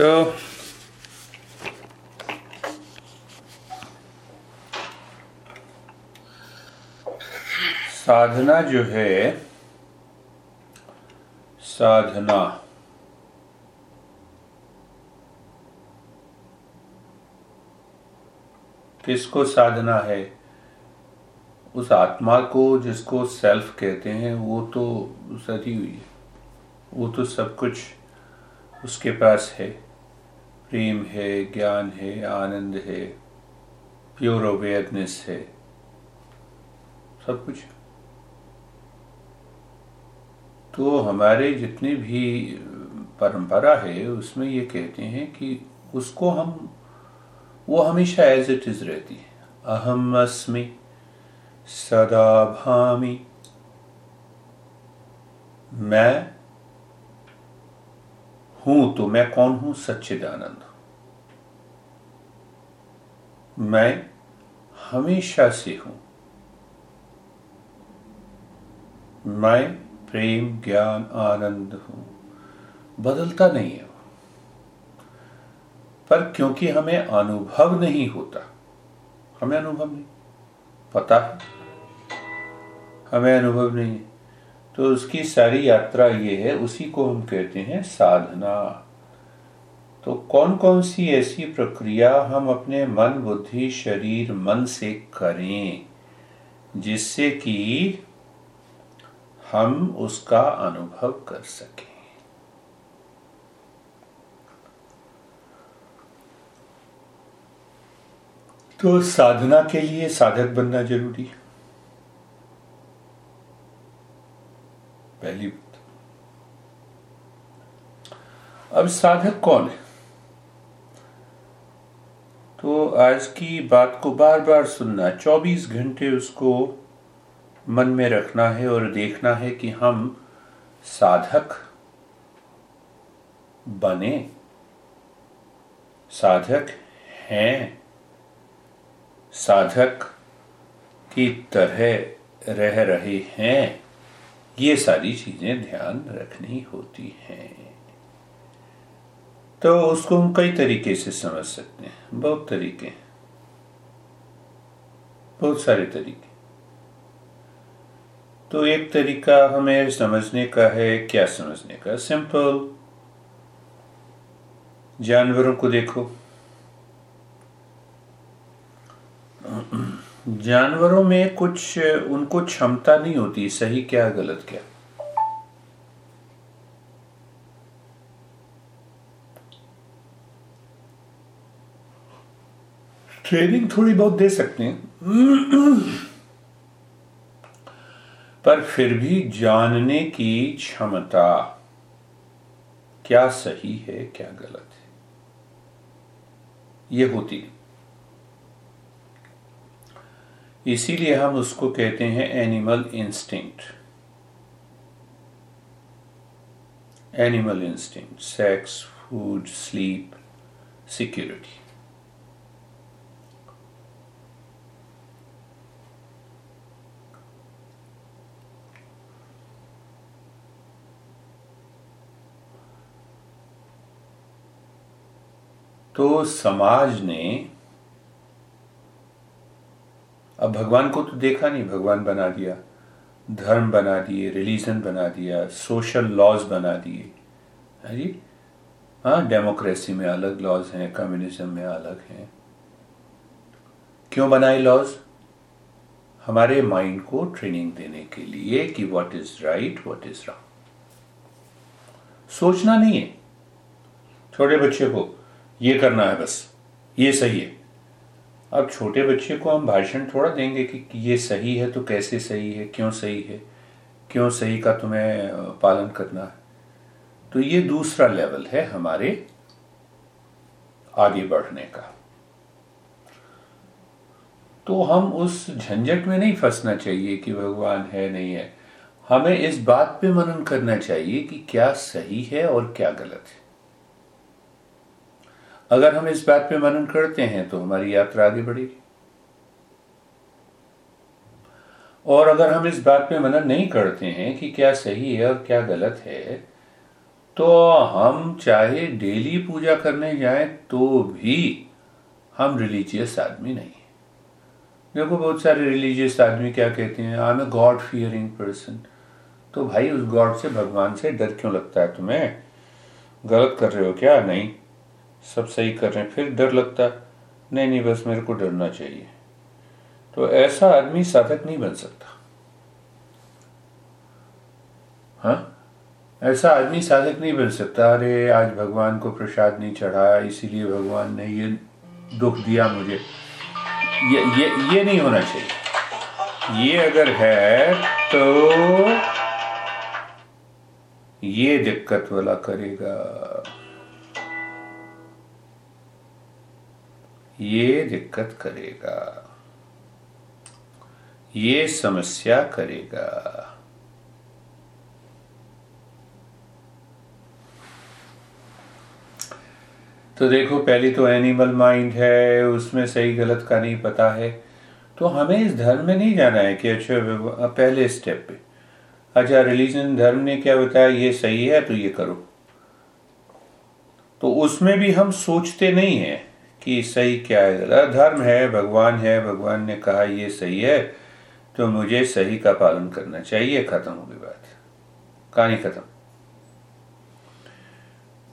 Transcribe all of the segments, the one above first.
तो साधना जो है, साधना, किसको साधना है? उस आत्मा को जिसको सेल्फ कहते हैं, वो तो सदी हुई है। वो तो सब कुछ उसके पास है। प्रेम है, ज्ञान है, आनंद है प्योर अवेयरनेस है। सब कुछ। तो हमारे जितने भी परंपरा है, उसमें ये कहते हैं कि उसको हम, वो हमेशा एज इट इज़ रहती है। अहम अस्मि, सदा भामी। मैं हूँ तो मैं कौन हूँ? सच्चिदानंद। मैं हमेशा से हूँ। मैं प्रेम, ज्ञान, आनंद हूँ। बदलता नहीं है पर क्योंकि हमें अनुभव नहीं होता, हमें अनुभव नहीं। पता है? हमें अनुभव नहीं है। तो उसकी सारी यात्रा ये है, उसी को हम कहते हैं साधना। तो कौन कौन सी ऐसी प्रक्रिया हम अपने मन, बुद्धि, शरीर, मन से करें, जिससे कि हम उसका अनुभव कर सकें? तो साधना के लिए साधक बनना ज़रूरी है। पहली बात। अब साधक कौन है? तो आज की बात को बार बार सुनना 24 घंटे उसको मन में रखना है और देखना है कि हम साधक बने, साधक हैं, साधक की तरह रह रहे हैं। ये सारी चीज़ें ध्यान रखनी होती हैं। तो उसको हम कई तरीके से समझ सकते हैं। बहुत तरीके बहुत सारे तरीके। तो एक तरीका हमें समझने का है, क्या समझने का? सिंपल। जानवरों को देखो। जानवरों में कुछ उनको क्षमता नहीं होती सही क्या गलत क्या? ट्रेनिंग थोड़ी बहुत दे सकते हैं। पर फिर भी जानने की क्षमता क्या सही है क्या गलत है? ये होती है। इसीलिए हम उसको कहते हैं animal instinct. Animal instinct, sex, food, sleep, security. तो समाज ने अब भगवान को तो देखा नहीं, भगवान बना दिया, धर्म बना दिए रिलीजन बना दिया सोशल लॉज बना दिए। है जी? हाँ डेमोक्रेसी में अलग लॉज हैं कम्युनिज्म में अलग हैं। क्यों बनाए लॉज हमारे माइंड को ट्रेनिंग देने के लिए कि what is right what is wrong सोचना नहीं है। छोटे बच्चे को, ये करना है बस, ये सही है। अब छोटे बच्चे को हम भाषण थोड़ा देंगे कि ये सही है तो कैसे सही है, क्यों सही है, क्यों सही का तुम्हें पालन करना है। तो ये दूसरा लेवल है हमारे आगे बढ़ने का। तो हम उस झंझट में नहीं फंसना चाहिए कि भगवान है, नहीं है। हमें इस बात पे मनन करना चाहिए कि क्या सही है और क्या गलत है। अगर हम इस बात पे मनन करते हैं तो हमारी यात्रा आगे बढ़ेगी। और अगर हम इस बात पे मनन नहीं करते हैं कि क्या सही है और क्या गलत है तो हम चाहे डेली पूजा करने जाएँ तो भी हम रिलीजियस आदमी नहीं है। देखो, बहुत सारे रिलीजियस आदमी क्या कहते हैं I am a God fearing person तो भाई, उस गॉड से, भगवान से डर क्यों लगता है तुम्हें? गलत कर रहे हो क्या? नहीं। सब सही कर रहे हैं। फिर डर लगता नहीं नहीं, बस मेरे को डरना चाहिए। तो ऐसा आदमी साधक नहीं बन सकता। हाँ? ऐसा आदमी साधक नहीं बन सकता। अरे, आज भगवान को प्रसाद नहीं चढ़ाया, इसीलिए भगवान ने ये दुख दिया मुझे। ये ये ये नहीं होना चाहिए। ये अगर है तो ये दिक्कत वाला करेगा। ये दिक्कत करेगा। ये समस्या करेगा। तो देखो, पहली तो एनिमल माइंड है, उसमें सही गलत का नहीं पता है। तो हमें इस धर्म में नहीं जाना है कि अच्छा पहले स्टेप पे। अच्छा रिलीजन धर्म ने क्या बताया, ये सही है तो ये करो। तो उसमें भी हम सोचते नहीं है। कि सही क्या है? गलत धर्म है, भगवान है, भगवान ने कहा ये सही है तो मुझे सही का पालन करना चाहिए। खत्म हो गई बात। कहानी खत्म।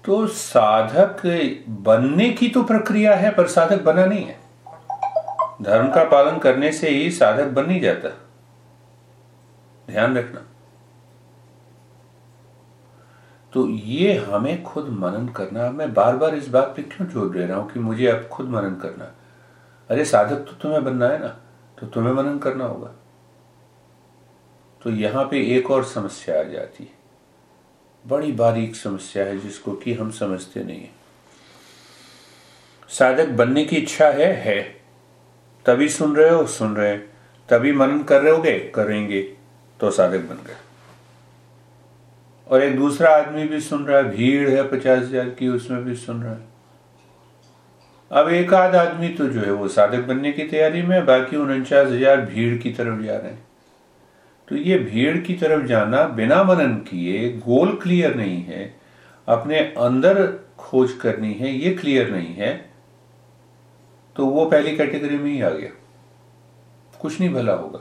तो साधक बनने की तो प्रक्रिया है, पर साधक बना नहीं है। धर्म का पालन करने से ही साधक बन नहीं जाता। ध्यान रखना। तो ये हमें खुद मनन करना, मैं बार बार इस बात पे क्यों ज़ोर दे रहा हूँ कि मुझे अब खुद मनन करना? अरे साधक तो तुम्हें बनना है ना तो तुम्हें मनन करना होगा। तो यहाँ पे एक और समस्या आ जाती है। बड़ी बारीक समस्या है जिसको कि हम समझते नहीं है। साधक बनने की इच्छा है है। तभी सुन रहे हो, सुन रहे तभी मनन कर रहे होगे, करेंगे तो साधक बन गए। और एक दूसरा आदमी भी सुन रहा है, भीड़ है पचास हज़ार की, उसमें भी सुन रहा है। अब एक आध आदमी तो जो है, वो साधक बनने की तैयारी में बाकी उनचास हज़ार भीड़ की तरफ़ जा रहे हैं। तो ये भीड़ की तरफ़ जाना बिना मनन किए गोल क्लियर नहीं है, अपने अंदर खोज करनी है, ये क्लियर नहीं है तो वो पहली कैटेगरी में ही आ गया। कुछ नहीं भला होगा।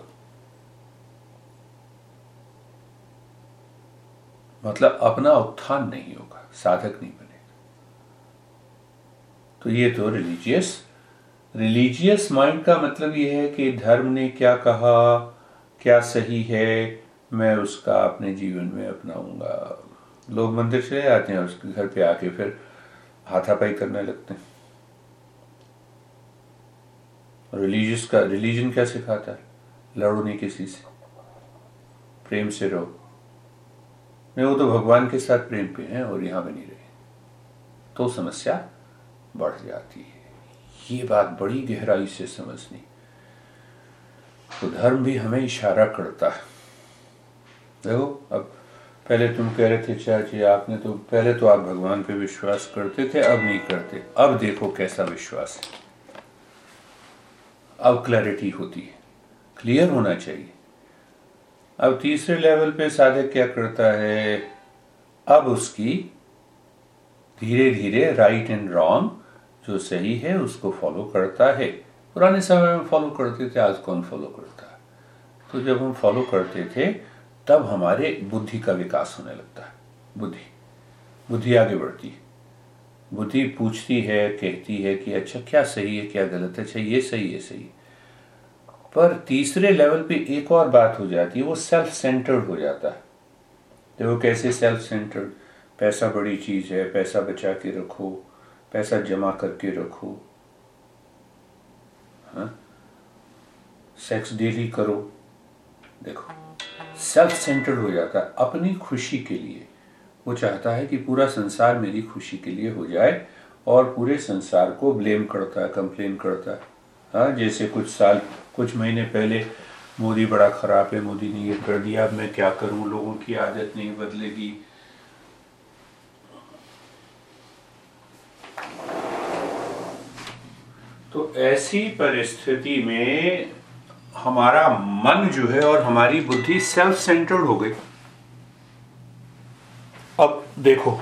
मतलब अपना उत्थान नहीं होगा, साधक नहीं बनेगा। तो ये तो रिलीजियस रिलीजियस माइंड का मतलब यह है कि धर्म ने क्या कहा, क्या सही है, मैं उसका अपने जीवन में अपनाऊँगा। लोग मंदिर चले जाते हैं, उसके घर पे आके फिर हाथापाई करने लगते हैं। रिलीजियस का रिलीजन क्या सिखाता है? लड़ो नहीं किसी से, प्रेम से रहो। नहीं वो तो भगवान के साथ प्रेम पे हैं और यहाँ बनी रहे। तो समस्या बढ़ जाती है। ये बात बड़ी गहराई से समझनी। तो धर्म भी हमें इशारा करता है। देखो, अब पहले तुम कह रहे थे, चाची आपने तो पहले तो आप भगवान पे विश्वास करते थे, अब नहीं करते। अब देखो कैसा विश्वास है। अब क्लैरिटी होती है। क्लियर होना चाहिए। अब तीसरे लेवल पे साधक क्या करता है? अब उसकी धीरे धीरे राइट एंड रॉन्ग जो सही है, उसको फॉलो करता है। पुराने समय में फॉलो करते थे, आज कौन फॉलो करता है? तो जब हम फॉलो करते थे, तब हमारे बुद्धि का विकास होने लगता है। बुद्धि बुद्धि आगे बढ़ती है। बुद्धि पूछती है, कहती है कि अच्छा क्या सही है, क्या गलत है? अच्छा ये सही है, सही पर तीसरे लेवल पे एक और बात हो जाती है, वो सेल्फ सेंटर्ड हो जाता है। देखो कैसे सेल्फ सेंटर्ड पैसा बड़ी चीज़ है, पैसा बचा के रखो, पैसा जमा करके रखो। हाँ? सेक्स डेली करो। देखो सेल्फ सेंटर्ड हो जाता है अपनी खुशी के लिए। वो चाहता है कि पूरा संसार मेरी खुशी के लिए हो जाए और पूरे संसार को ब्लेम करता है कंप्लेन करता है। हाँ जैसे कुछ साल, कुछ महीने पहले मोदी बड़ा खराब है, मोदी ने ये कर दिया, अब मैं क्या करूँ? लोगों की आदत नहीं बदलेगी। तो ऐसी परिस्थिति में हमारा मन जो है और हमारी बुद्धि सेल्फ सेंटर्ड हो गई। अब देखो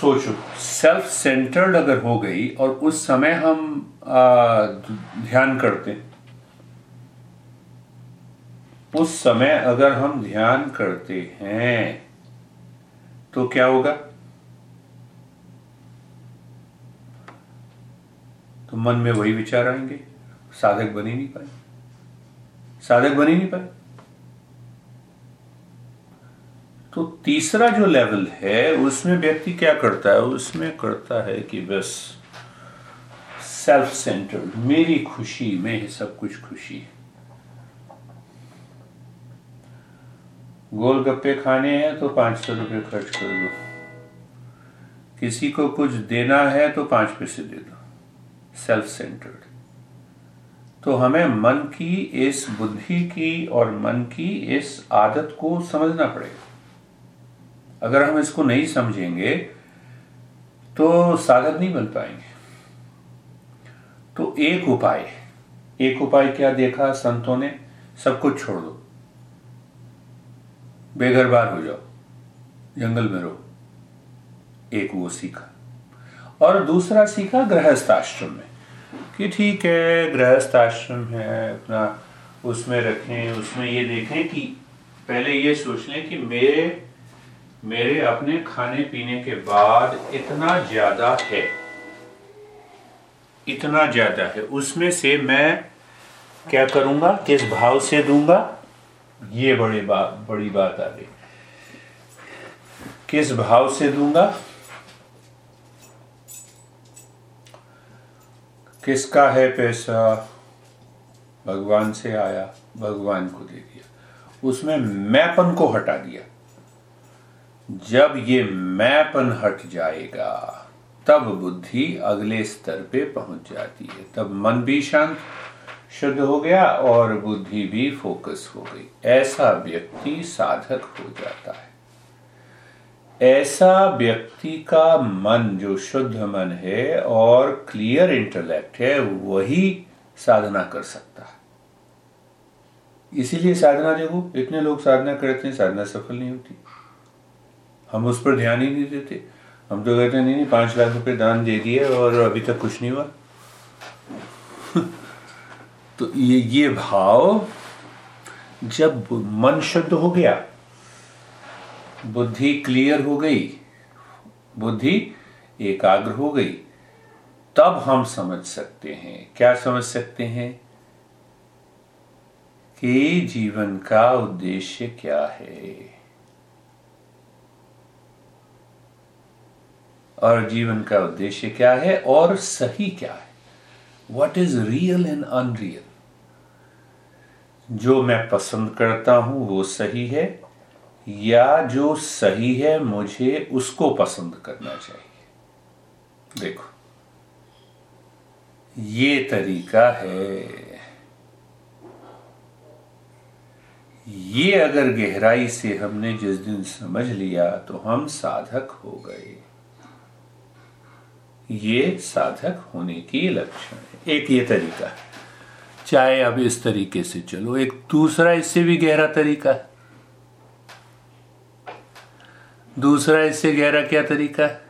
सोचो सेल्फ सेंटर्ड अगर हो गई और उस समय हम ध्यान करते, उस समय अगर हम ध्यान करते हैं तो क्या होगा? तो मन में वही विचार आएँगे, साधक बन नहीं पाए। साधक बन नहीं पाए। तो तीसरा जो लेवल है, उसमें व्यक्ति क्या करता है? उसमें करता है कि बस सेल्फ सेंटर्ड मेरी खुशी में सब कुछ खुशी गोलगप्पे खाने हैं तो पाँच सौ रुपये खर्च कर दो किसी को कुछ देना है तो पाँच पैसे दे दो। सेल्फ सेंटर्ड तो हमें मन की इस बुद्धि की और मन की इस आदत को समझना पड़ेगा। अगर हम इसको नहीं समझेंगे तो साधक नहीं बन पाएँगे। तो एक उपाय एक उपाय क्या देखा संतों ने? सब कुछ छोड़ दो। बेघर बार हो जाओ। जंगल में रहो। एक वो सीखा। और दूसरा सीखा गृहस्थ आश्रम में, कि ठीक है, गृहस्थ आश्रम है, अपना उसमें रखें, उसमें ये देखें कि पहले ये सोच लें कि मेरे मेरे अपने खाने पीने के बाद इतना ज़्यादा है। इतना ज़्यादा है। उसमें से मैं क्या करूँगा? किस भाव से दूँगा? ये बड़ी बात बड़ी बात आ गई। किस भाव से दूँगा? किसका है पैसा? भगवान से आया, भगवान को दे दिया। उसमें मैपन को हटा दिया। जब ये मैपन हट जाएगा, तब बुद्धि अगले स्तर पे पहुँच जाती है। तब मन भी शांत, शुद्ध हो गया और बुद्धि भी फोकस हो गई। ऐसा व्यक्ति साधक हो जाता है। ऐसा व्यक्ति का मन, जो शुद्ध मन है और क्लियर इंटेलेक्ट है, वही साधना कर सकता है। इसीलिए साधना देखो, इतने लोग साधना करते हैं, साधना सफल नहीं होती। हम उस पर ध्यान ही नहीं देते। हम तो कहते नहीं नहीं, पाँच लाख रुपए दान दे दिए और अभी तक कुछ नहीं हुआ। तो ये ये भाव जब मन शुद्ध हो गया, बुद्धि क्लियर हो गई, बुद्धि एकाग्र हो गई, तब हम समझ सकते हैं। क्या समझ सकते हैं? कि जीवन का उद्देश्य क्या है? और जीवन का उद्देश्य क्या है और सही क्या है? What is real and unreal जो मैं पसंद करता हूँ वो सही है, या जो सही है मुझे उसको पसंद करना चाहिए। देखो, ये तरीका है। ये अगर गहराई से हमने जिस दिन समझ लिया तो हम साधक हो गए। ये साधक होने की लक्षण है। एक ये तरीका है। चाहे अब इस तरीके से चलो, एक दूसरा इससे भी गहरा तरीका है। दूसरा इससे गहरा क्या तरीका है?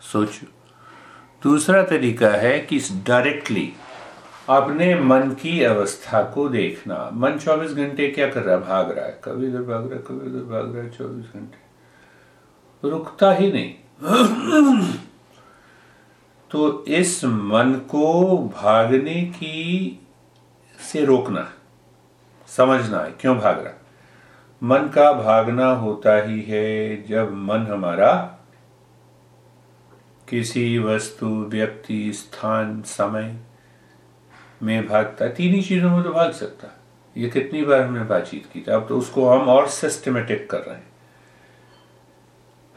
सोचो। दूसरा तरीका है कि डायरेक्टली अपने मन की अवस्था को देखना। मन 24 घंटे क्या कर रहा है? भाग रहा है। कभी इधर भाग रहा है, कभी इधर भाग रहा है 24 घंटे। रुकता ही नहीं। तो इस मन को भागने की से रोकना, समझना है। क्यों भाग रहा मन का भागना होता ही है जब मन हमारा किसी वस्तु, व्यक्ति, स्थान, समय में भागता तीन ही चीज़ों में तो भाग सकता। ये कितनी बार हमने बातचीत की थी। अब तो उसको हम और सिस्टमेटिक कर रहे हैं।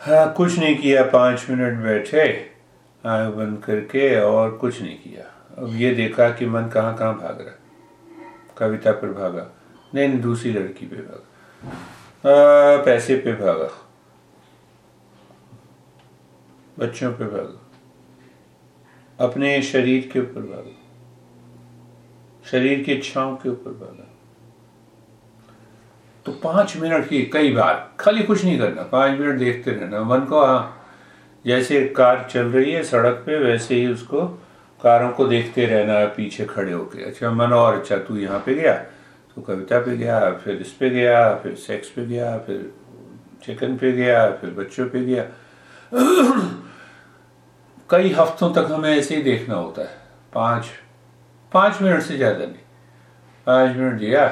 हाँ कुछ नहीं किया पाँच मिनट बैठे आँख बंद करके और कुछ नहीं किया। अब ये देखा कि मन कहाँ कहाँ भाग रहा कविता पर भागा। नहीं नहीं दूसरी लड़की पे भागा। आ, पैसे पे भागा। बच्चों पे भागा। अपने शरीर के ऊपर भागा। शरीर की इच्छाओं के ऊपर भागा। तो पाँच मिनट की कई बार, खाली कुछ नहीं करना, पाँच मिनट देखते रहना। मन को हाँ जैसे कार चल रही है सड़क पे, वैसे ही उसको कारों को देखते रहना है पीछे खड़े होके। अच्छा मन और अच्छा तू यहाँ पे गया तो कविता पे गया, फिर इस पे गया, फिर सेक्स पे गया, फिर चिकन पे गया, फिर बच्चों पे गया। कई हफ्तों तक हमें ऐसे ही देखना होता है। पाँच पाँच मिनट से ज़्यादा नहीं। पाँच मिनट दिया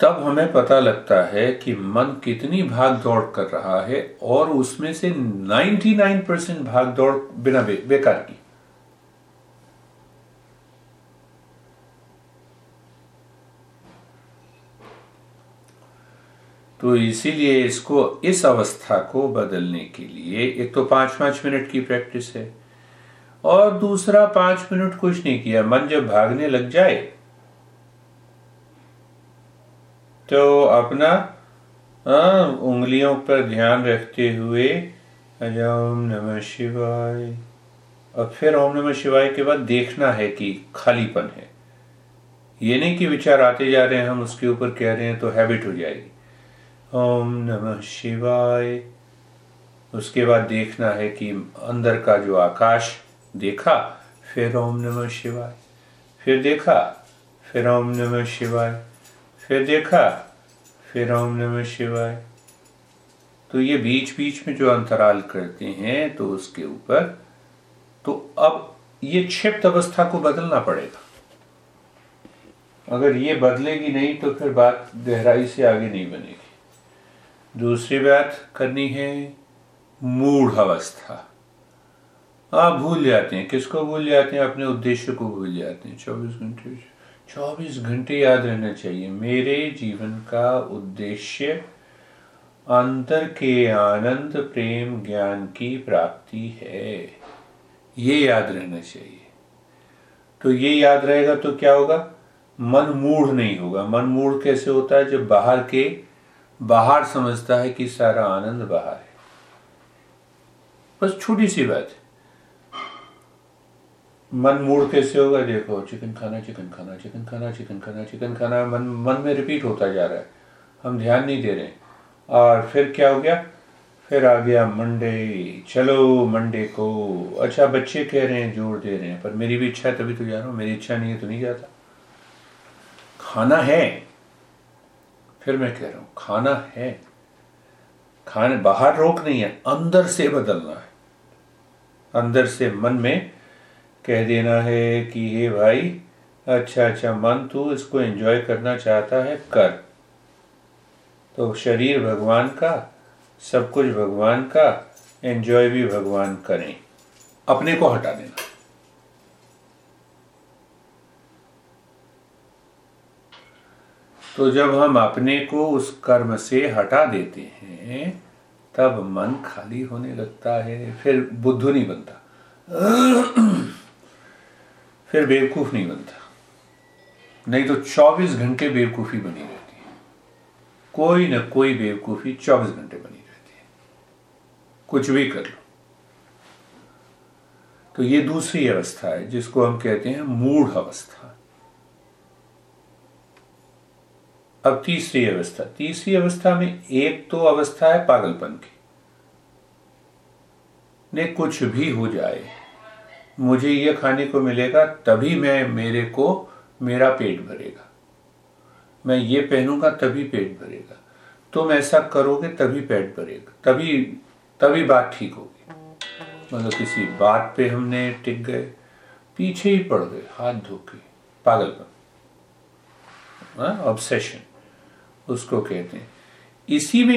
तब हमें पता लगता है कि मन कितनी भाग दौड़ कर रहा है और उसमें से 99 परसेंट भाग दौड़ बिना बे, बेकार की। तो इसीलिए इसको इस अवस्था को बदलने के लिए एक तो पाँच पाँच मिनट की प्रैक्टिस है और दूसरा पाँच मिनट कुछ नहीं किया मन जब भागने लग जाए तो अपना आ, उंगलियों पर ध्यान रखते हुए ओम नमः शिवाय। और फिर ओम नमः शिवाय के बाद देखना है कि खालीपन है। ये नहीं कि विचार आते जा रहे हैं हम उसके ऊपर कह रहे हैं तो हैबिट हो जाएगी। ओम नमः शिवाय। उसके बाद देखना है कि अंदर का जो आकाश देखा? फिर ओम नमः शिवाय। फिर देखा? फिर ओम नमः शिवाय। फिर देखा, फिर ओम नमः शिवाय। तो ये बीच बीच में जो अंतराल करते हैं तो उसके ऊपर तो अब ये क्षिप्त अवस्था को बदलना पड़ेगा। अगर ये बदलेगी नहीं तो फिर बात गहराई से आगे नहीं बनेगी। दूसरी बात करनी है, मूढ़ अवस्था। आप भूल जाते हैं। किसको भूल जाते हैं? अपने उद्देश्य को भूल जाते हैं। चौबीस घंटे। चौबीस घंटे याद रहना चाहिए। मेरे जीवन का उद्देश्य अंतर के आनंद, प्रेम, ज्ञान की प्राप्ति है। ये याद रहना चाहिए। तो ये याद रहेगा तो क्या होगा? मन मूढ़ नहीं होगा। मन मूढ़ कैसे होता है? जब बाहर के बाहर समझता है कि सारा आनंद बाहर है। बस छोटी सी बात है। मन मूड कैसे होगा? देखो, चिकन खाना चिकन खाना चिकन खाना चिकन खाना चिकन खाना, मन मन में रिपीट होता जा रहा है। हम ध्यान नहीं दे रहे और फिर क्या हो गया? फिर आ गया मंडे चलो मंडे को। अच्छा बच्चे कह रहे हैं, ज़ोर दे रहे हैं, पर मेरी भी इच्छा है, तभी तो जा रहा हूँ। मेरी इच्छा नहीं है तो नहीं जाता। खाना है। फिर मैं कह रहा हूँ, खाना है। खाने, बाहर रोक नहीं है, अंदर से बदलना है। अंदर से मन में कह देना है कि हे भाई अच्छा अच्छा मन तू इसको एंजॉय करना चाहता है, कर। तो शरीर भगवान का, सब कुछ भगवान का एंजॉय भी भगवान करें। अपने को हटा देना। तो जब हम अपने को उस कर्म से हटा देते हैं, तब मन खाली होने लगता है, फिर बुद्धू नहीं बनता। फिर बेवकूफ़ नहीं बनता। नहीं तो 24 घंटे बेवकूफ़ी बनी रहती है। कोई ना कोई बेवकूफ़ी 24 घंटे बनी रहती है। कुछ भी कर लो। तो ये दूसरी अवस्था है, जिसको हम कहते हैं मूढ़ अवस्था। अब तीसरी अवस्था। तीसरी अवस्था में एक तो अवस्था है पागलपन की। ने कुछ भी हो जाए मुझे ये खाने को मिलेगा, तभी मैं मेरे को, मेरा पेट भरेगा। मैं ये पहनूँगा, तभी पेट भरेगा। तुम ऐसा करोगे, तभी पेट भरेगा। तभी तभी बात ठीक होगी। मतलब किसी बात पे हमने टिक गए, पीछे ही पड़ गए, हाथ धो के पागलपन ऑब्सेशन उसको कहते हैं। इसी में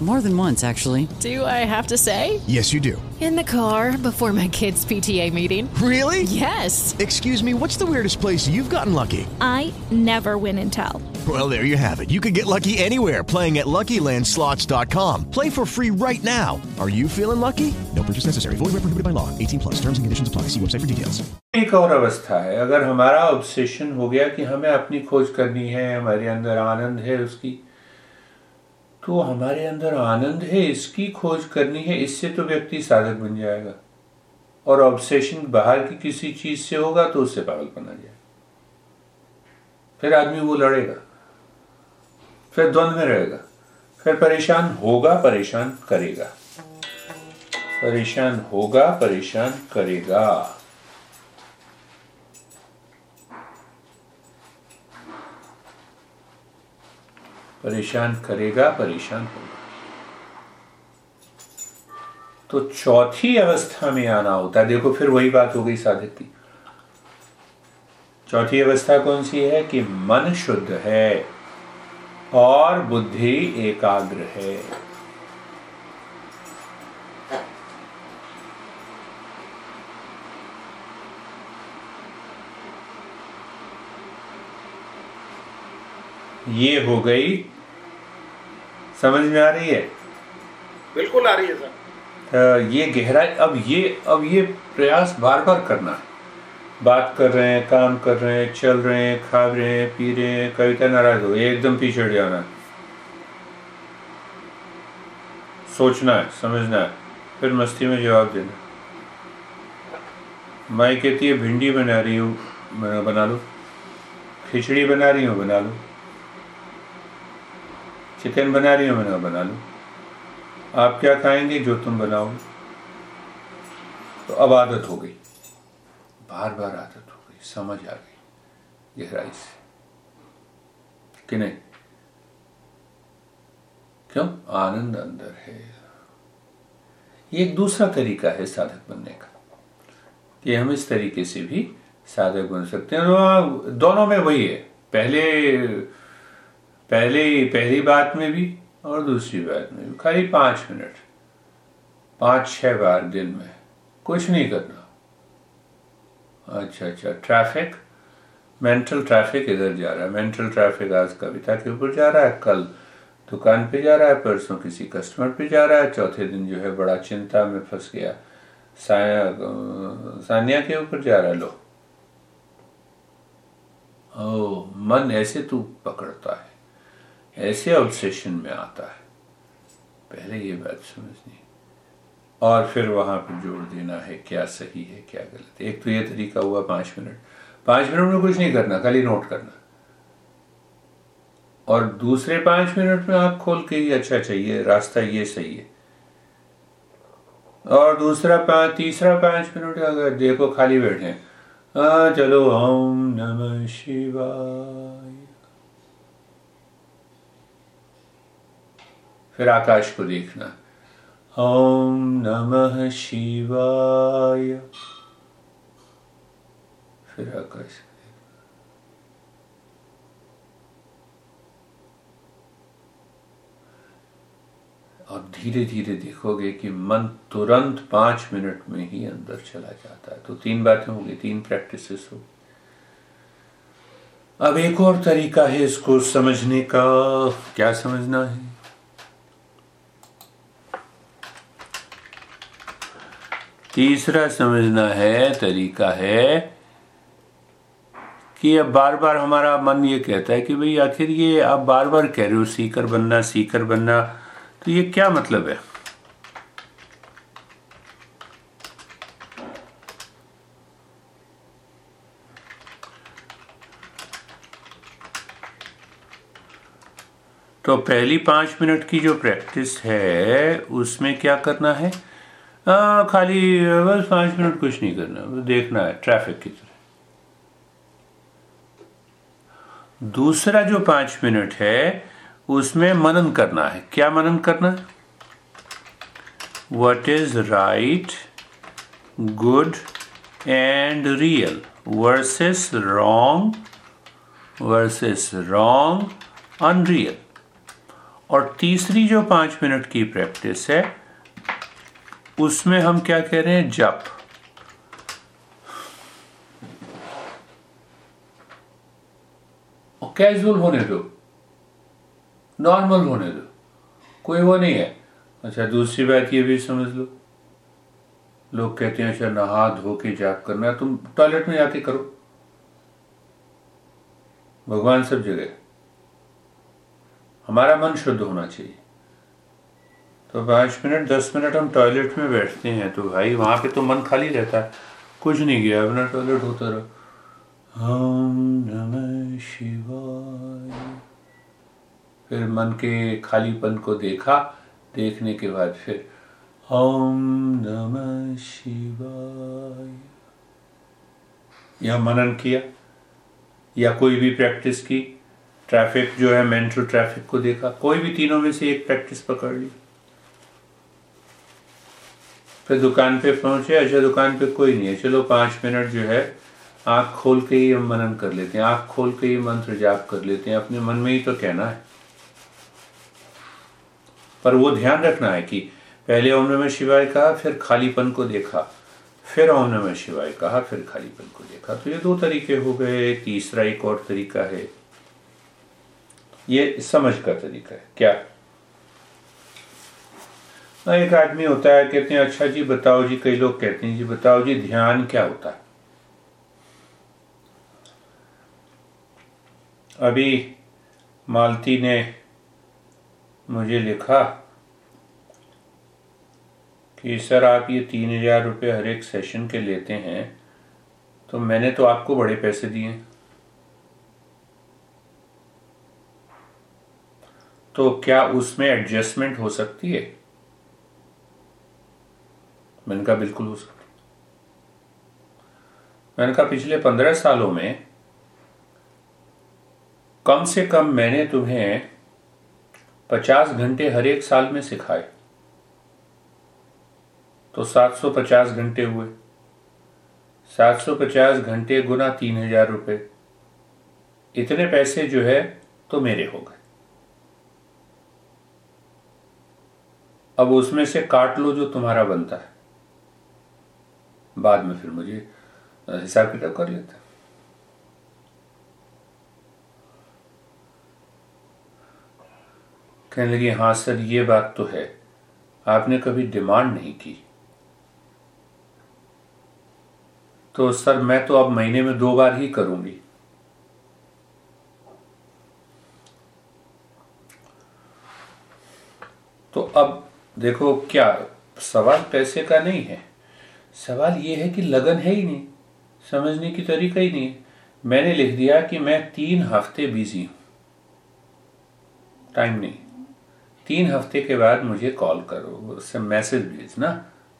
More than once, actually. Do I have to say? Yes, you do. In the car before my kids' PTA meeting. Really? Yes. Excuse me, what's the weirdest place you've gotten lucky? I never win and tell. Well, there you have it. You can get lucky anywhere playing at LuckyLandSlots.com. Play for free right now. Are you feeling lucky? No purchase necessary. Void where prohibited by law. 18 plus. Terms and conditions apply. See website for details. एक और अवस्था है अगर हमारा obsession हो गया कि हमें अपनी खोज करनी है हमारे अंदर आनंद है उसकी तो हमारे अंदर आनंद है, इसकी खोज करनी है, इससे तो व्यक्ति साधक बन जाएगा। और ऑब्सेशन बाहर की किसी चीज़ से होगा तो उससे पागल बना जाए फिर आदमी वो लड़ेगा, फिर द्वंद में रहेगा, फिर परेशान होगा, परेशान करेगा। परेशान होगा, परेशान करेगा। परेशान करेगा, परेशान होगा। तो चौथी अवस्था में आना होता है। देखो, फिर वही बात हो गई साधक की। चौथी अवस्था कौन सी है? कि मन शुद्ध है और बुद्धि एकाग्र है। ये हो गई समझ में आ रही है? बिल्कुल आ रही है सर। तो ये गहराई अब ये अब ये प्रयास बार बार करना है। बात कर रहे हैं काम कर रहे हैं चल रहे हैं खा रहे हैं पी रहे हैं कविता नाराज़ हो एकदम पीछे हट जाना है। सोचना है समझना है फिर मस्ती में जवाब देना माई कहती है भिंडी बना रही हूँ बना लो। खिचड़ी बना रही हूँ बना लो। चिकन बना रही हूँ बना बना लो। आप क्या खाएँगे जो तुम बनाओगे? तो अब आदत हो गई। बार बार आदत हो गई, समझ आ गई गहराई से। कि नहीं? क्यों? आनंद अंदर है। ये एक दूसरा तरीका है साधक बनने का। कि हम इस तरीके से भी साधक बन सकते हैं। दोनों में वही है। पहले पहले, पहली बात में भी और दूसरी बात में भी। खाली पाँच मिनट। पाँच, छह बार दिन में। कुछ नहीं करना। अच्छा अच्छा। ट्रैफ़िक? मेंटल ट्रैफ़िक इधर जा रहा है। मेंटल ट्रैफ़िक आज कविता के ऊपर जा रहा है? कल दुकान पे जा रहा है, परसों किसी कस्टमर पे जा रहा है, चौथे दिन जो है बड़ा चिंता में फंस गया। सानिया के ऊपर जा रहा है, लो। ओ, मन ऐसे तू पकड़ता है। ऐसे ऑब्सेशन में आता है। पहले ये बात समझनी। और फिर वहाँ पर जोड़ देना है, क्या सही है, क्या गलत एक तो ये तरीका हुआ पाँच मिनट। पाँच मिनट में कुछ नहीं करना, खाली नोट करना। और दूसरे पाँच मिनट में आप खोल के ही अच्छा चाहिए रास्ता ये सही है। और दूसरा पाँच तीसरा पाँच मिनट अगर देखो खाली बैठे हाँ। चलो, ओम नमः शिवाय। फिर आकाश को देखना ओम नमः शिवाय फिर आकाश और धीरे धीरे देखोगे कि मन तुरंत पाँच मिनट में ही अंदर चला जाता है। तो तीन बातें होंगी तीन प्रैक्टिस हो अब एक और तरीका है इसको समझने का। क्या समझना है? तीसरा समझना है, तरीका है कि अब बार बार हमारा मन ये कहता है कि भाई आखिर ये आप बार बार कह रहे हो, सीकर बनना सीकर बनना तो ये क्या मतलब है? तो पहली पाँच मिनट की जो प्रैक्टिस है, उसमें क्या करना है? आ, खाली बस पाँच मिनट कुछ नहीं करना देखना है ट्रैफ़िक की तरह। दूसरा जो पाँच मिनट है उसमें मनन करना है। क्या मनन करना है? What is right good and real versus wrong versus wrong unreal और तीसरी जो पाँच मिनट की प्रैक्टिस है उसमें हम क्या कह रहे हैं? जप। कैजुअल होने दो। नॉर्मल होने दो। कोई वो नहीं है। अच्छा दूसरी बात ये भी समझ लो। लोग कहते हैं अच्छा नहा धो के जाप करना तुम टॉयलेट में जाके करो। भगवान सब जगह। हमारा मन शुद्ध होना चाहिए। तो पाँच मिनट, दस मिनट हम टॉयलेट में बैठते हैं तो भाई वहाँ पे तो मन खाली रहता है। कुछ नहीं गया अपना टॉयलेट होता रहा। हम नमः शिवाय। फिर मन के खालीपन को देखा, देखने के बाद फिर ओम नमः शिवाय। या मनन किया, या कोई भी प्रैक्टिस की। ट्रैफ़िक जो है मेंटल ट्रैफ़िक को देखा। कोई भी तीनों में से एक प्रैक्टिस पकड़ ली फिर दुकान पे पहुँचे अच्छा दुकान पे कोई नहीं है। चलो, पाँच मिनट जो है, आँख खोल के ही हम मनन कर लेते हैं। आँख खोल के ही मंत्र जाप कर लेते हैं। अपने मन में ही तो कहना है। पर वो ध्यान रखना है कि पहले ओम नमः शिवाय कहा, फिर खालीपन को देखा, फिर ओम नमः शिवाय कहा, फिर खालीपन को देखा। तो ये दो तरीके हो गए, तीसरा एक और तरीका है। ये समझ का तरीका है। क्या? एक आदमी होता है, कहते हैं अच्छा जी, बताओ जी, कई लोग कहते हैं, जी, बताओ जी, ध्यान क्या होता है? अभी मालती ने मुझे लिखा कि, सर, आप ये तीन हज़ार रुपये हर एक सेशन के लेते हैं तो मैंने तो आपको बड़े पैसे दिए। तो क्या उसमें एडजस्टमेंट हो सकती है? मैंने कहा बिल्कुल हो सकती मैंने कहा पिछले पंद्रह सालों में कम से कम मैंने तुम्हें पचास घंटे हर एक साल में सिखाए। तो सात सौ पचास घंटे हुए। सात सौ पचास घंटे गुना तीन हज़ार रुपये इतने पैसे जो है तो मेरे हो गए। अब उसमें से काट लो जो तुम्हारा बनता है। बाद में फिर मुझे हिसाब किताब कर लेता। कहने लगी हाँ सर, ये बात तो है। आपने कभी डिमांड नहीं की। तो सर, मैं तो अब महीने में दो बार ही करूँगी। तो अब देखो, क्या सवाल पैसे का नहीं है? सवाल ये है कि लगन है ही नहीं, समझने की तरीका ही नहीं मैंने लिख दिया कि मैं तीन हफ़्ते बिज़ी हूँ। टाइम नहीं। तीन हफ़्ते के बाद मुझे कॉल करो, उससे मैसेज भेजना,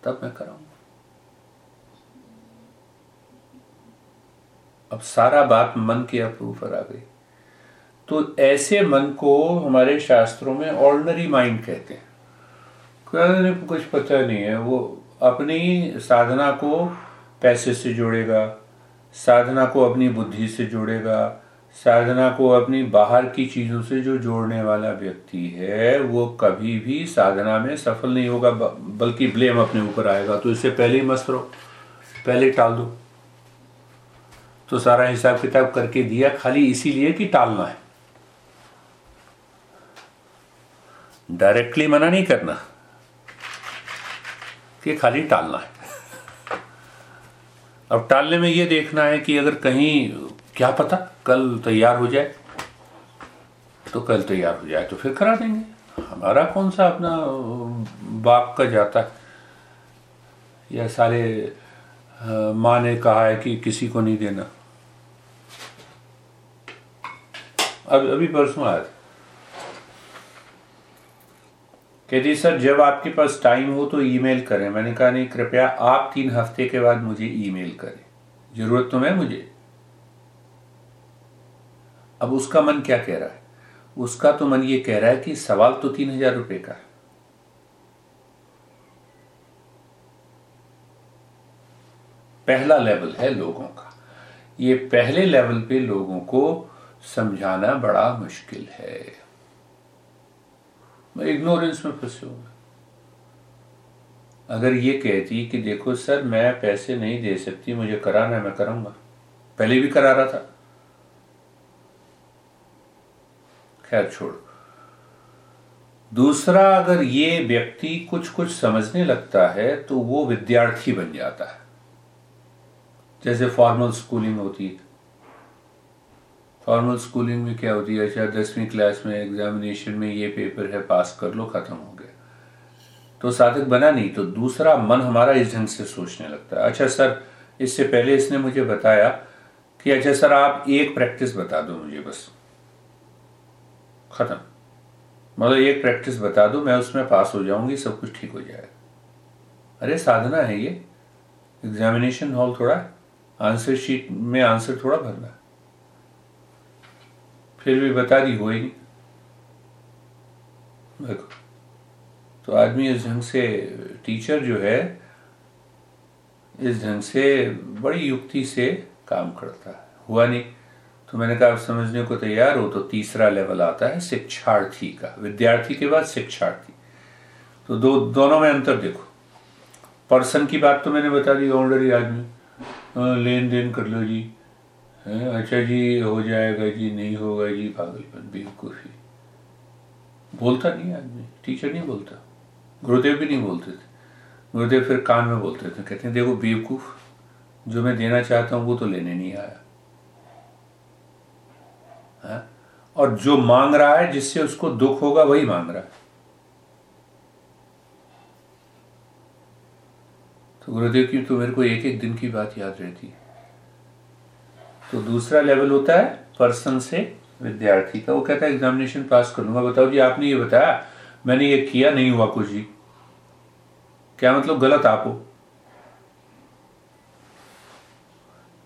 तब मैं कराऊँगा। अब सारा बात मन के अप्रूव आ गई। तो ऐसे मन को हमारे शास्त्रों में ऑर्डनरी माइंड कहते हैं। कुछ पता नहीं है, वो अपनी साधना को पैसे से जोड़ेगा, साधना को अपनी बुद्धि से जोड़ेगा, साधना को अपनी बाहर की चीज़ों से जो जोड़ने वाला व्यक्ति है, वो कभी भी साधना में सफल नहीं होगा बल्कि ब्लेम अपने ऊपर आएगा। तो इससे पहले ही मस्त रहो, पहले टाल दो। तो सारा हिसाब किताब करके दिया, खाली इसीलिए कि टालना है। डायरेक्टली मना नहीं करना। कि खाली टालना है। अब टालने में यह देखना है कि अगर कहीं, क्या पता, कल तैयार हो जाए। तो कल तैयार हो जाए तो फिर करा देंगे। हमारा कौन सा अपना बाप का जाता है? या सारे माँ ने कहा है कि किसी को नहीं देना। अब, अभी परसों आया था। कहती सर, जब आपके पास टाइम हो तो ईमेल करें। मैंने कहा, नहीं, कृपया आप तीन हफ़्ते के बाद मुझे ईमेल करें। ज़रूरत तो है मुझे। अब उसका मन क्या कह रहा है? उसका तो मन ये कह रहा है कि सवाल तो तीन हज़ार रुपए का है। पहला लेवल है लोगों का। ये पहले लेवल पे लोगों को समझाना बड़ा मुश्किल है। मैं इग्नोरेंस में फंसे हुए अगर ये कहती कि देखो सर, मैं पैसे नहीं दे सकती, मुझे कराना है, मैं करूँगा। पहले भी करा रहा था। खैर, छोड़। दूसरा, अगर ये व्यक्ति कुछ कुछ समझने लगता है तो वो विद्यार्थी बन जाता है। जैसे फॉर्मल स्कूलिंग होती है। फॉर्मल स्कूलिंग में क्या होती है? अच्छा दसवीं क्लास में एग्जामिनेशन में ये पेपर है पास कर लो, खत्म हो गया। तो साधक बना नहीं तो दूसरा मन हमारा इस ढंग से सोचने लगता है। अच्छा सर, इससे पहले इसने मुझे बताया कि अच्छा सर, आप एक प्रैक्टिस बता दो मुझे बस। खत्म। मतलब एक प्रैक्टिस बता दो, मैं उसमें पास हो जाऊँगी, सब कुछ ठीक हो जाएगा। अरे, साधना है ये। एग्जामिनेशन हॉल थोड़ा आंसर शीट में आंसर थोड़ा भरना फिर भी बता दी, हो ही नहीं। देखो तो आदमी इस ढंग से, टीचर जो है, इस ढंग से बड़ी युक्ति से काम करता है। हुआ नहीं। तो मैंने कहा, आप समझने को तैयार हो तो तीसरा लेवल आता है, शिक्षार्थी का। विद्यार्थी के बाद शिक्षार्थी। तो दो, दोनों में अंतर देखो। पर्सन की बात तो मैंने बता दी ऑर्डरी आदमी। लेन देन कर लो जी। अच्छा जी, हो जाएगा जी, नहीं होगा जी, पागलपन, बेवकूफ़ी बोलता नहीं आदमी। टीचर नहीं बोलता। गुरुदेव भी नहीं बोलते थे। गुरुदेव फिर कान में बोलते थे। कहते हैं, देखो, बेवकूफ़, जो मैं देना चाहता हूँ, वो तो लेने नहीं आया। है? और जो मांग रहा है, जिससे उसको दुख होगा, वही मांग रहा है। तो गुरुदेव की तो मेरे को एक एक दिन की बात याद रहती है। तो दूसरा लेवल होता है पर्सन से विद्यार्थी का। वो कहता है एग्जामिनेशन पास कर लूँगा। बताओ जी, आपने ये बताया? मैंने ये किया नहीं हुआ कुछ जी। क्या मतलब? गलत आप हो।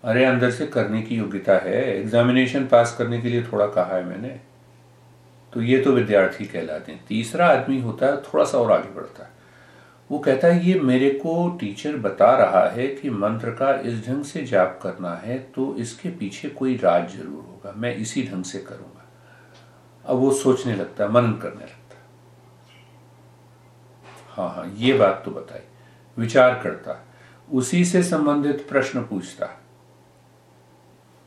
अरे, अंदर से करने की योग्यता है। एग्जामिनेशन पास करने के लिए थोड़ा कहा है मैंने। तो ये तो विद्यार्थी कहलाते हैं। तीसरा आदमी होता है, थोड़ा सा और आगे बढ़ता है। वो कहता है, ये मेरे को टीचर बता रहा है कि मंत्र का इस ढंग से जाप करना है तो इसके पीछे कोई राज ज़रूर होगा। मैं इसी ढंग से करूँगा। अब वो सोचने लगता है मनन करने लगता। है हाँ ये बात तो बताई। विचार करता, उसी से संबंधित प्रश्न पूछता।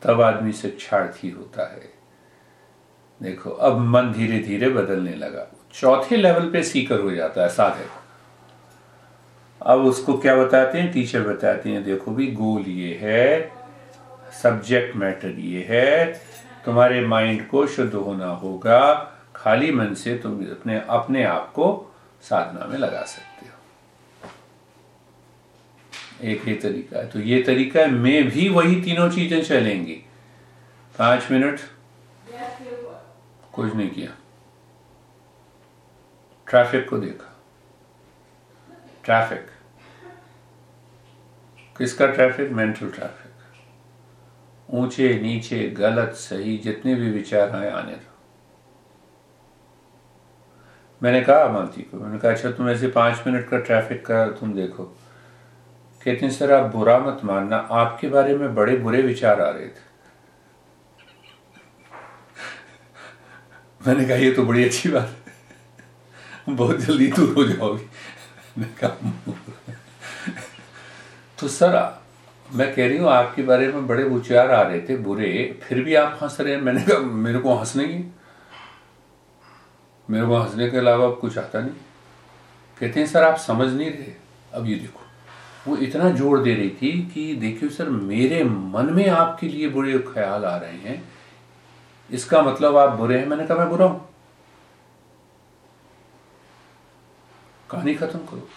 तब आदमी शिक्षार्थी होता है। देखो, अब मन धीरे धीरे बदलने लगा। चौथे लेवल पे सीकर हो जाता है, साधक। अब उसको क्या बताते हैं? टीचर बताते हैं, देखो भी गोल ये है सब्जेक्ट मैटर ये है, तुम्हारे माइंड को शुद्ध होना होगा, खाली मन से तुम अपने अपने आप को साधना में लगा सकते हो। एक ही तरीका है। तो ये तरीका में भी वही तीनों चीज़ें चलेंगी। पाँच मिनट। कुछ नहीं किया। ट्रैफ़िक को देखा। ट्रैफ़िक किसका ट्रैफ़िक मेंटल ट्रैफ़िक ऊँचे, नीचे, गलत, सही, जितने भी विचार आए आने दो। मैंने कहा, मालती को, मैंने कहा अच्छा तुम ऐसे पाँच मिनट का ट्रैफ़िक का तुम देखो। कहते सर, आप बुरा मत मानना, आपके बारे में बड़े बुरे विचार आ रहे थे। मैंने कहा, ये तो बड़ी अच्छी बात है। बहुत जल्दी दूर हो जाओगी। मैंने कहा तो सर, मैं कह रही हूँ, आपके बारे में बड़े विचार आ रहे थे, बुरे, फिर भी आप हंस रहे हैं? मैंने कहा, मेरे को हंसने की मेरे को हंसने के अलावा अब कुछ आता नहीं। कहते हैं, सर, आप समझ नहीं रहे। अब ये देखो, वो इतना ज़ोर दे रही थी कि देखियो सर, मेरे मन में आपके लिए बुरे ख्याल आ रहे हैं। इसका मतलब आप बुरे हैं? मैंने कहा, मैं बुरा हूँ। कहानी खत्म करो।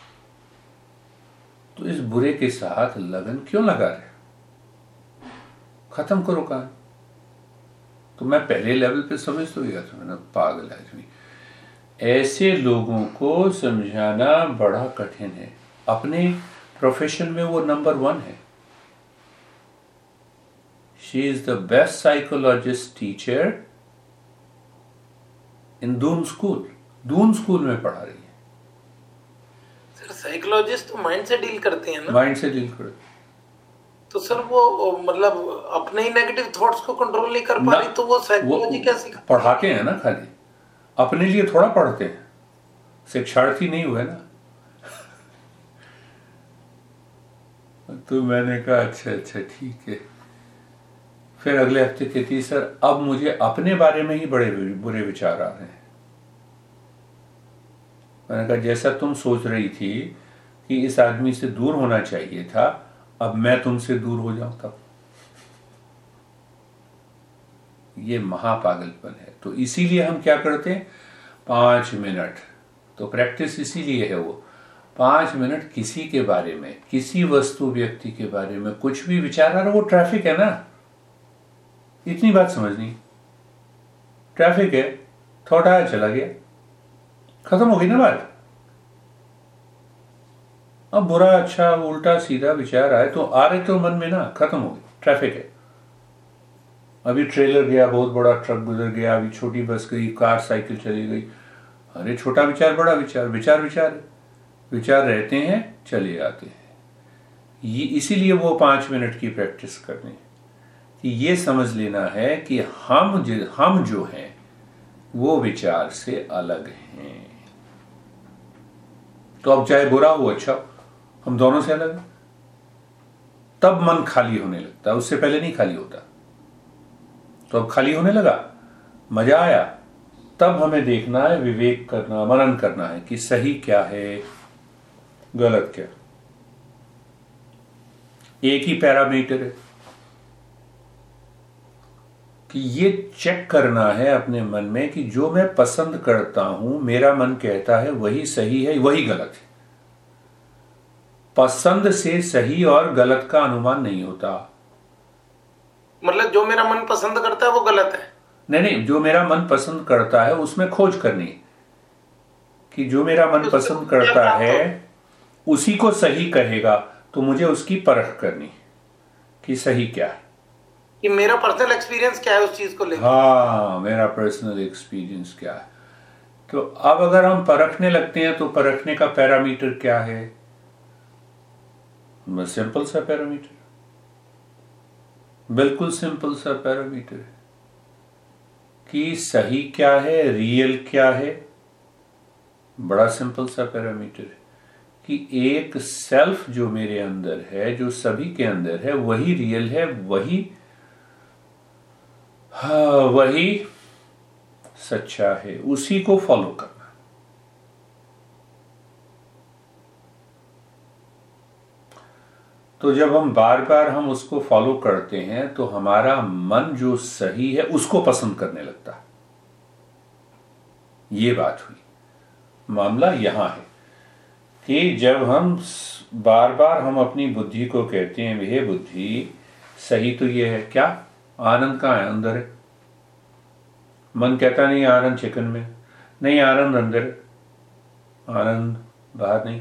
तो इस बुरे के साथ लगन क्यों लगा रहे खत्म करो कहानी तो मैं पहले लेवल पे समझ तो गया था मैंने पागल आदमी ऐसे लोगों को समझाना बड़ा कठिन है। अपने प्रोफेशन में वो नंबर वन है। She is the best psychologist teacher in Doon School Doon School में पढ़ा रही है। साइकोलॉजिस्ट तो माइंड से डील करते हैं ना? माइंड से डील करते तो सर वो मतलब अपने ही नेगेटिव थॉट्स को कंट्रोल नहीं कर पा रही तो वो साइकोलॉजी कैसे पढ़ाते हैं ना खाली। अपने लिए थोड़ा पढ़ते हैं। शिक्षार्थी नहीं हुए ना। तो मैंने कहा अच्छा अच्छा ठीक है। फिर अगले हफ़्ते कहती सर अब मुझे अपने बारे में ही बड़े बुरे विचार आ रहे हैं। मैंने कहा, जैसा तुम सोच रही थी कि इस आदमी से दूर होना चाहिए था, अब मैं तुमसे दूर हो जाऊँ तब ये महापागलपन है। तो इसीलिए हम क्या करते हैं? पाँच मिनट। तो प्रैक्टिस इसीलिए है वो। पाँच मिनट किसी के बारे में, किसी वस्तु व्यक्ति के बारे में, कुछ भी विचार आ रहा वो ट्रैफ़िक है ना। इतनी बात समझनी। ट्रैफ़िक है, थोड़ा चला गया। खत्म हो गई ना बात? अब बुरा अच्छा उल्टा, सीधा विचार आए तो आ रहे तो मन में ना, खत्म हो गई ट्रैफ़िक है। अभी ट्रेलर गया, बहुत बड़ा ट्रक गुजर गया, अभी छोटी बस गई, कार साइकिल चली गई। अरे, छोटा विचार, बड़ा विचार विचार विचार विचार रहते हैं, चले जाते हैं। ये इसीलिए वो पाँच मिनट की प्रैक्टिस करनी कि ये समझ लेना है कि हम हम जो हैं, वो विचार से अलग हैं। तो अब चाहे बुरा हो अच्छा हम दोनों से अलग हैं। तब मन खाली होने लगता है, उससे पहले नहीं खाली होता। तो अब खाली होने लगा, मज़ा आया, तब हमें देखना है, विवेक करना, मनन करना है कि सही क्या है, गलत क्या। एक ही पैरामीटर है। कि ये चेक करना है अपने मन में कि जो मैं पसंद करता हूँ मेरा मन कहता है वही सही है वही गलत है। पसंद से सही और गलत का अनुमान नहीं होता। मतलब जो मेरा मन पसंद करता है वो गलत है? नहीं नहीं जो मेरा मन पसंद करता है उसमें खोज करनी। कि जो मेरा मन पसंद करता है? उसी को सही कहेगा तो मुझे उसकी परख करनी कि सही क्या है। कि मेरा पर्सनल एक्सपीरियंस क्या है उस चीज़ को लेकर हाँ मेरा पर्सनल एक्सपीरियंस क्या है? तो अब अगर हम परखने लगते हैं तो परखने का पैरामीटर क्या है? सिंपल सा पैरामीटर बिल्कुल सिंपल सा पैरामीटर है। कि सही क्या है रियल क्या है? बड़ा सिंपल सा पैरामीटर है। कि एक सेल्फ जो मेरे अंदर है, जो सभी के अंदर है, वही रियल है, वही वही सच्चा है, उसी को फॉलो करना। तो जब हम बार बार हम उसको फॉलो करते हैं तो हमारा मन जो सही है, उसको पसंद करने लगता है। ये बात हुई। मामला यहाँ है कि जब हम बार बार हम अपनी बुद्धि को कहते हैं वह बुद्धि, सही तो ये है, क्या? आनंद कहाँ है? अंदर है। मन कहता नहीं, आनंद चिकन में। नहीं, आनंद अंदर आनंद बाहर नहीं।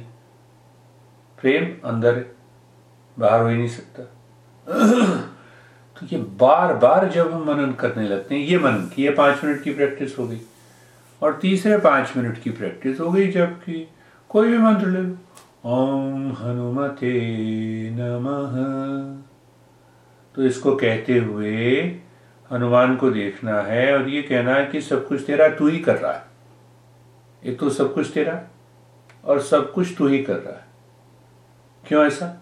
प्रेम अंदर बाहर हो ही नहीं सकता। तो ये बार बार जब हम मनन करने लगते हैं, ये मनन की, ये पाँच मिनट की प्रैक्टिस हो गई। और तीसरे पाँच मिनट की प्रैक्टिस हो गई जबकि कोई भी मंत्र लो। ओम हनुमते नमः। तो इसको कहते हुए हनुमान को देखना है और ये कहना है कि सब कुछ तेरा तू ही कर रहा है। ये तो सब कुछ तेरा और सब कुछ तू ही कर रहा है। क्यों ऐसा?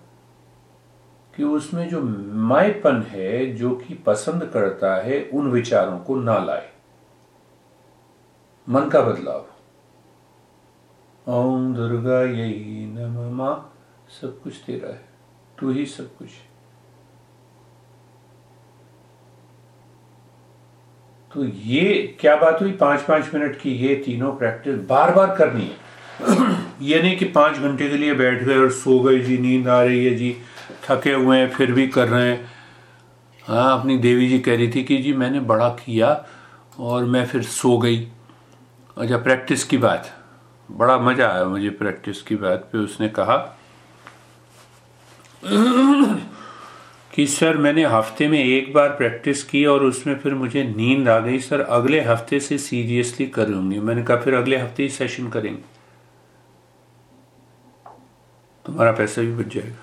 कि उसमें जो मायपन है, जो कि पसंद करता है, उन विचारों को ना लाए। मन का बदलाव। ओम दुर्गा, यही नम। माँ सब कुछ तेरा है। तू ही सब कुछ तो ये क्या बात हुई? पाँच पाँच मिनट की ये तीनों प्रैक्टिस बार बार करनी है। ये नहीं कि पाँच घंटे के लिए बैठ गए और सो गए, जी, नींद आ रही है, जी, थके हुए हैं, फिर भी कर रहे हैं। हाँ अपनी देवी जी कह रही थी कि, जी, मैंने बड़ा किया और मैं फिर सो गई। अच्छा प्रैक्टिस की बात। बड़ा मज़ा आया मुझे प्रैक्टिस की बात पे। उसने कहा कि, सर, मैंने हफ़्ते में एक बार प्रैक्टिस की और उसमें फिर मुझे नींद आ गई। सर, अगले हफ़्ते से सीरियसली करूँगी मैंने कहा, फिर अगले हफ़्ते ही सेशन करेंगे। तुम्हारा पैसा भी बच जाएगा।